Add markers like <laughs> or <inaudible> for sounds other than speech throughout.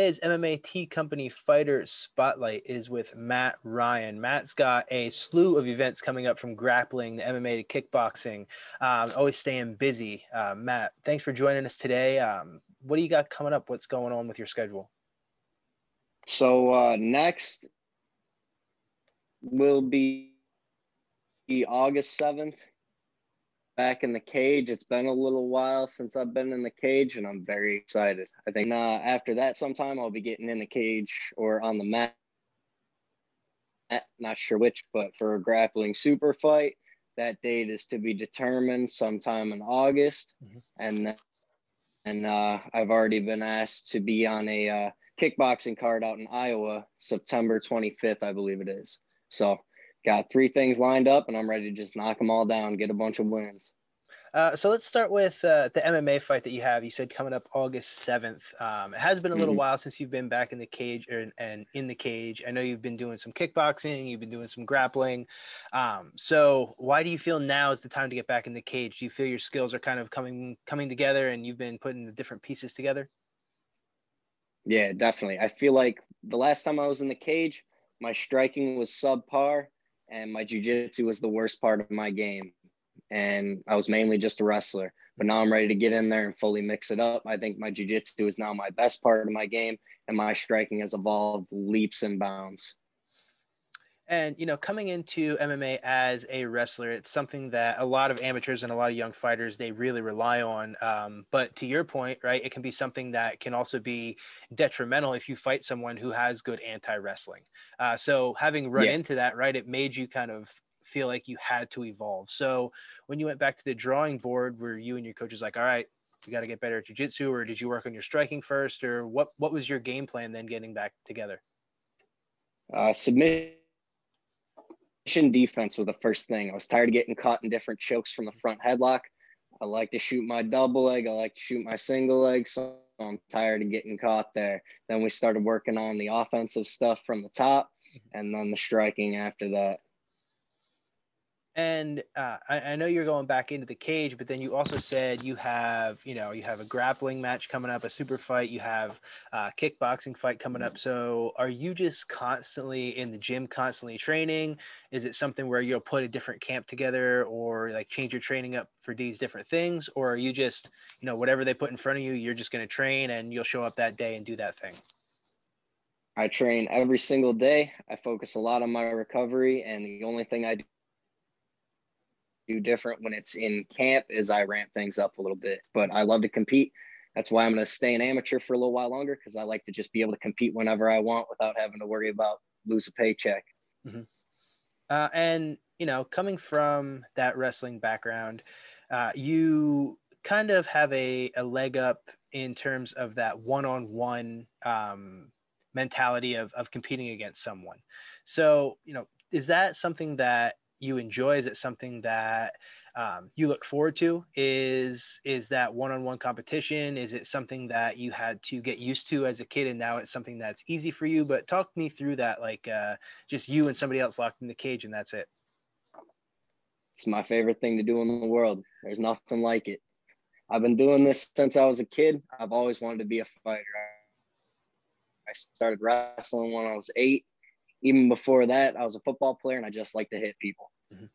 today's MMA T Company Fighter Spotlight is with Matt Ryan. Matt's got a slew of events coming up from grappling to MMA to kickboxing. Um, always staying busy. Uh, Matt, thanks for joining us today. Um, what do you got coming up? What's going on with your schedule? So uh, next will be August seventh back in the cage. It's been a little while since I've been in the cage, and I'm very excited. I think uh, after that, sometime I'll be getting in the cage or on the mat. Not sure which, but for a grappling super fight, that date is to be determined sometime in August, mm-hmm. and then, and uh, I've already been asked to be on a uh, kickboxing card out in Iowa, September 25th, I believe it is. So got three things lined up and I'm ready to just knock them all down, get a bunch of wins. Uh, so let's start with uh, the MMA fight that you have. You said coming up August 7th. Um, it has been a little mm-hmm. while since you've been back in the cage or, and in the cage. I know you've been doing some kickboxing, you've been doing some grappling. Um, so why do you feel now is the time to get back in the cage? Do you feel your skills are kind of coming coming together and you've been putting the different pieces together? Yeah, definitely. I feel like the last time I was in the cage, my striking was subpar and my jujitsu was the worst part of my game. And I was mainly just a wrestler. But now I'm ready to get in there and fully mix it up. I think my jujitsu is now my best part of my game, and my striking has evolved leaps and bounds. And you know, coming into MMA as a wrestler, it's something that a lot of amateurs and a lot of young fighters they really rely on. Um, but to your point, right, it can be something that can also be detrimental if you fight someone who has good anti wrestling. Uh, so having run yeah. into that, right, it made you kind of feel like you had to evolve. So when you went back to the drawing board, were you and your coaches like, all right, you got to get better at jiu-jitsu or did you work on your striking first or what what was your game plan then getting back together uh, submit defense was the first thing. I was tired of getting caught in different chokes from the front headlock. I like to shoot my double leg. I like to shoot my single leg. So I'm tired of getting caught there. Then we started working on the offensive stuff from the top and then the striking after that. And uh, I, I, know you're going back into the cage, but then you also said you have, you know, you have a grappling match coming up, a super fight, you have a kickboxing fight coming up. So are you just constantly in the gym, constantly training? Is it something where you'll put a different camp together or like change your training up for these different things? Or are you just, you know, whatever they put in front of you, you're just going to train and you'll show up that day and do that thing? I train every single day. I focus a lot on my recovery, and the only thing I do different when it's in camp is I ramp things up a little bit. But I love to compete. That's why I'm going to stay an amateur for a little while longer because I like to just be able to compete whenever I want without having to worry about lose a paycheck. Mm-hmm. Uh, and you know, coming from that wrestling background, uh, you kind of have a, a leg up in terms of that one-on-one um, mentality of, of competing against someone. So, you know, is that something that you enjoy? Is it something that um, you look forward to? Is is that one-on-one competition? Is it something that you had to get used to as a kid, and now it's something that's easy for you? But talk me through that, like uh, just you and somebody else locked in the cage, and that's it. It's my favorite thing to do in the world. There's nothing like it. I've been doing this since I was a kid. I've always wanted to be a fighter. I started wrestling when I was eight even before that, I was a football player and I just like to hit people. Mm-hmm.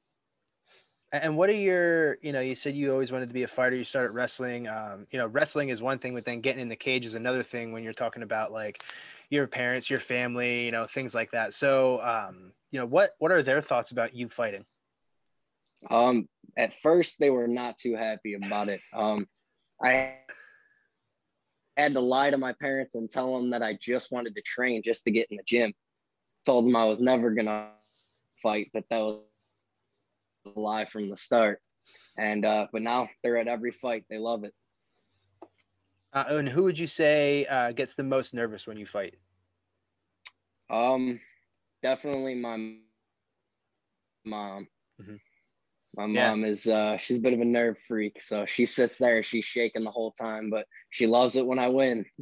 And what are your, you know, you said you always wanted to be a fighter. You started wrestling. Um, you know, wrestling is one thing, but then getting in the cage is another thing when you're talking about like your parents, your family, you know, things like that. So, um, you know, what what are their thoughts about you fighting? Um, at first, they were not too happy about it. Um, I had to lie to my parents and tell them that I just wanted to train just to get in the gym told them I was never gonna fight, but that was a lie from the start. And uh, but now they're at every fight. They love it. Uh, and who would you say uh, gets the most nervous when you fight? Um, definitely my mom. Mm-hmm. My mom yeah. is uh she's a bit of a nerve freak, so she sits there, she's shaking the whole time, but she loves it when I win. <laughs>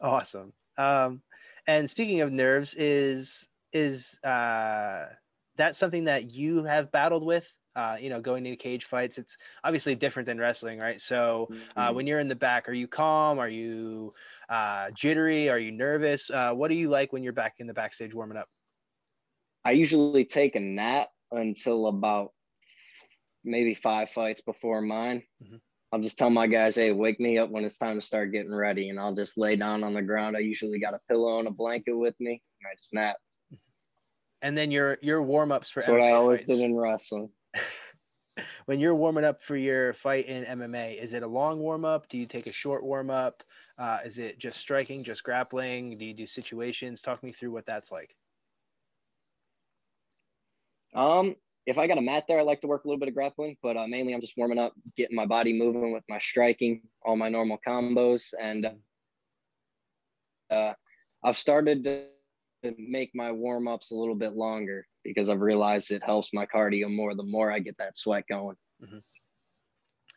Awesome. Um, and speaking of nerves, is is uh, that something that you have battled with Uh, you know, going into cage fights, it's obviously different than wrestling, right? So, uh, Mhm. when you're in the back, are you calm? Are you uh, jittery? Are you nervous? Uh, what do you like when you're back in the backstage warming up? I usually take a nap until about maybe five fights before mine. Mhm. I'll just tell my guys, hey, wake me up when it's time to start getting ready. And I'll just lay down on the ground. I usually got a pillow and a blanket with me. And I just nap. And then your your warm ups for That's what I always fights. did in wrestling. <laughs> when you're warming up for your fight in MMA, is it a long warm up? Do you take a short warm up? Uh, is it just striking, just grappling? Do you do situations? Talk me through what that's like. Um, if I got a mat there, I like to work a little bit of grappling, but uh, mainly I'm just warming up, getting my body moving with my striking, all my normal combos, and uh, I've started to make my warm ups a little bit longer because I've realized it helps my cardio more the more I get that sweat going.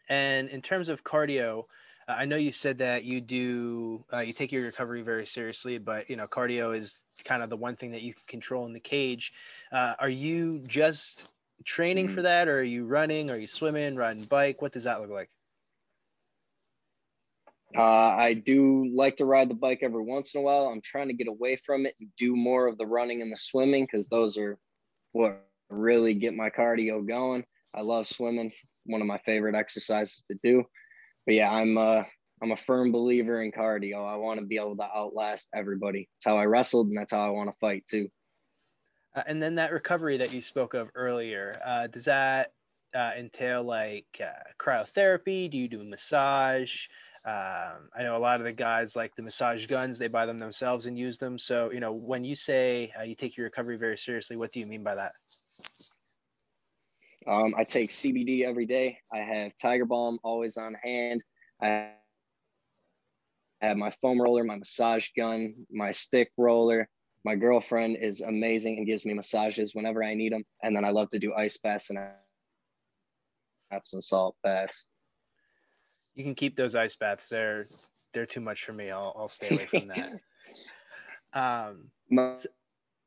And in terms of cardio, uh, I know you said that you do uh, you take your recovery very seriously, but you know cardio is kind of the one thing that you can control in the cage. Uh, are you just training for that, or are you running? Are you swimming, riding bike? What does that look like? Uh, I do like to ride the bike every once in a while. I'm trying to get away from it and do more of the running and the swimming because those are what really get my cardio going. I love swimming, one of my favorite exercises to do. But yeah, I'm uh, I'm a firm believer in cardio. I want to be able to outlast everybody. That's how I wrestled, and that's how I want to fight too. Uh, and then that recovery that you spoke of earlier, uh, does that uh, entail like uh, cryotherapy? Do you do massage? Um, I know a lot of the guys like the massage guns; they buy them themselves and use them. So, you know, when you say uh, you take your recovery very seriously, what do you mean by that? Um, I take CBD every day. I have Tiger Balm always on hand. I have my foam roller, my massage gun, my stick roller. My girlfriend is amazing and gives me massages whenever I need them. And then I love to do ice baths and Epsom salt baths. You can keep those ice baths. They're they're too much for me. I'll I'll stay away from that. <laughs> Um, most,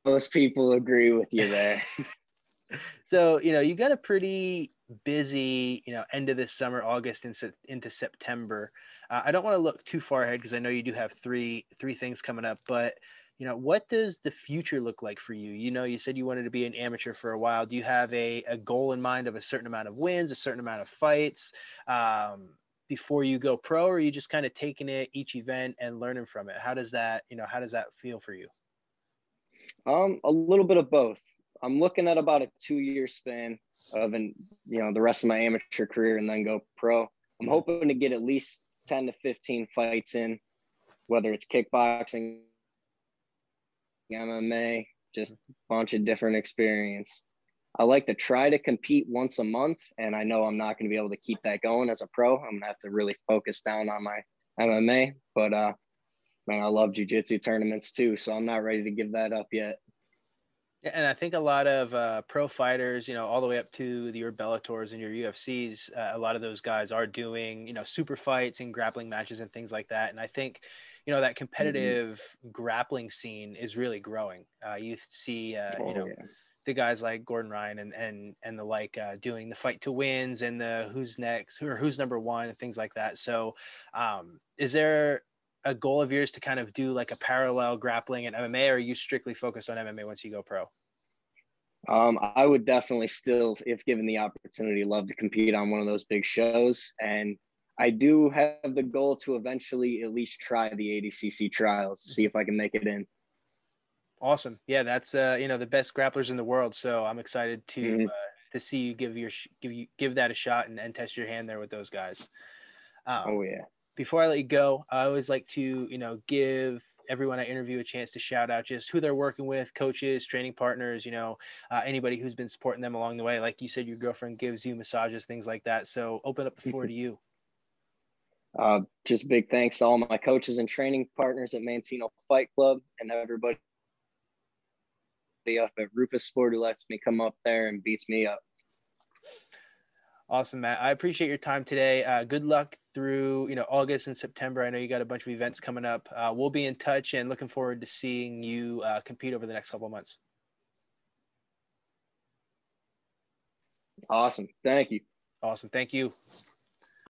most people agree with you there. <laughs> so you know you got a pretty busy you know end of this summer august into, into september uh, i don't want to look too far ahead because i know you do have three three things coming up but you know what does the future look like for you? You know you said you wanted to be an amateur for a while. Do you have a, a goal in mind of a certain amount of wins a certain amount of fights um, before you go pro or are you just kind of taking it each event and learning from it? How does that you know how does that feel for you? Um, a little bit of both. I'm looking at about a two year span of an you know the rest of my amateur career and then go pro. I'm hoping to get at least 10 to 15 fights in, whether it's kickboxing, MMA, just a bunch of different experience. I like to try to compete once a month, and I know I'm not going to be able to keep that going as a pro. I'm gonna have to really focus down on my MMA, but uh, man, I love jujitsu tournaments too, so I'm not ready to give that up yet. And I think a lot of uh, pro fighters, you know, all the way up to the, your Bellators and your UFCs, uh, a lot of those guys are doing, you know, super fights and grappling matches and things like that. And I think, you know, that competitive grappling scene is really growing. Uh, you see, uh, you Oh, know, yeah. the guys like Gordon Ryan and and and the like uh, doing the fight to wins and the who's next, who or who's number one and things like that. So, um, is there a goal of yours to kind of do like a parallel grappling and MMA, or are you strictly focused on MMA once you go pro? Um, I would definitely still, if given the opportunity, love to compete on one of those big shows. And I do have the goal to eventually at least try the ADCC trials, see if I can make it in. Awesome. Yeah, that's uh, you know the best grapplers in the world. So I'm excited to Mhm. uh, to see you give your give you give that a shot and, and test your hand there with those guys. Um, Oh yeah. before I let you go, I always like to, you know, give everyone I interview a chance to shout out just who they're working with, coaches, training partners, you know, uh, anybody who's been supporting them along the way. Like you said, your girlfriend gives you massages, things like that. So open up the floor <laughs> to you. Uh, just big thanks to all my coaches and training partners at Mantino Fight Club and everybody up at Roufusport who lets me come up there and beats me up. Awesome, Matt. I appreciate your time today. Uh, good luck through you know August and September. I know you got a bunch of events coming up. Uh, we'll be in touch and looking forward to seeing you uh, compete over the next couple of months. Awesome. Thank you. Awesome. Thank you.